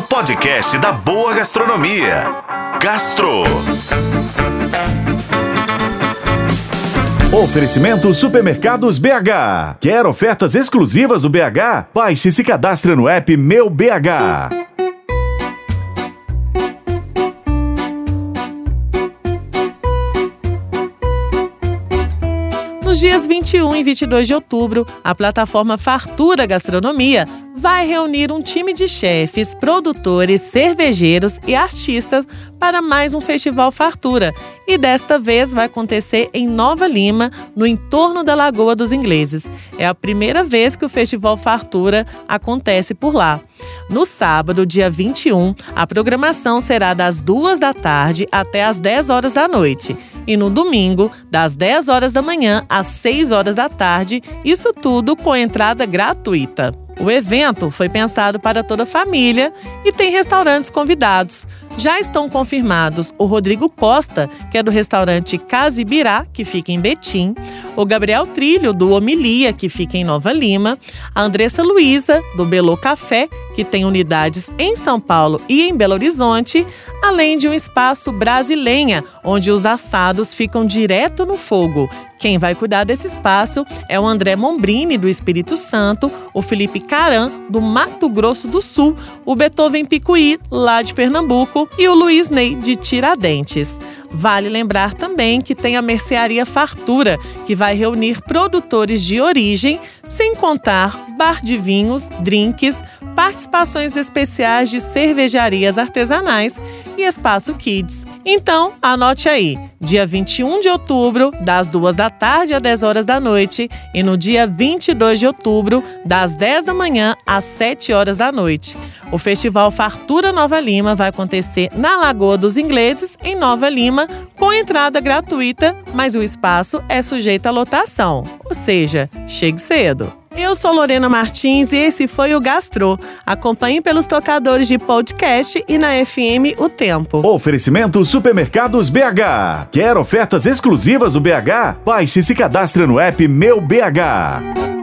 o podcast da boa gastronomia. Gastro. Oferecimento Supermercados BH. Quer ofertas exclusivas do BH? Baixe e se cadastre no app Meu BH. Nos dias 21 e 22 de outubro, a plataforma Fartura Gastronomia vai reunir um time de chefes, produtores, cervejeiros e artistas para mais um festival Fartura. E desta vez vai acontecer em Nova Lima, no entorno da Lagoa dos Ingleses. É a primeira vez que o Festival Fartura acontece por lá. No sábado, dia 21, a programação será das 2 da tarde até as 10 horas da noite. E no domingo, das 10 horas da manhã às 6 horas da tarde, isso tudo com entrada gratuita. O evento foi pensado para toda a família e tem restaurantes convidados. Já estão confirmados o Rodrigo Costa, que é do restaurante Casibirá, que fica em Betim, o Gabriel Trilho, do Homilia, que fica em Nova Lima, a Andressa Luiza, do Belo Café, que tem unidades em São Paulo e em Belo Horizonte, além de um espaço brasileira, onde os assados ficam direto no fogo. Quem vai cuidar desse espaço é o André Mombrini, do Espírito Santo, o Felipe Caran, do Mato Grosso do Sul, o Beethoven Picuí, lá de Pernambuco, e o Luiz Ney, de Tiradentes. Vale lembrar também que tem a Mercearia Fartura, que vai reunir produtores de origem, sem contar bar de vinhos, drinks, participações especiais de cervejarias artesanais e espaço Kids. Então, anote aí, dia 21 de outubro, das 2 da tarde às 10 horas da noite, e no dia 22 de outubro, das 10 da manhã às 7 horas da noite. O Festival Fartura Nova Lima vai acontecer na Lagoa dos Ingleses, em Nova Lima, com entrada gratuita, mas o espaço é sujeito à lotação, ou seja, chegue cedo. Eu sou Lorena Martins e esse foi o Gastro. Acompanhe pelos tocadores de podcast e na FM O Tempo. Oferecimento Supermercados BH. Quer ofertas exclusivas do BH? Baixe e se cadastre no app Meu BH.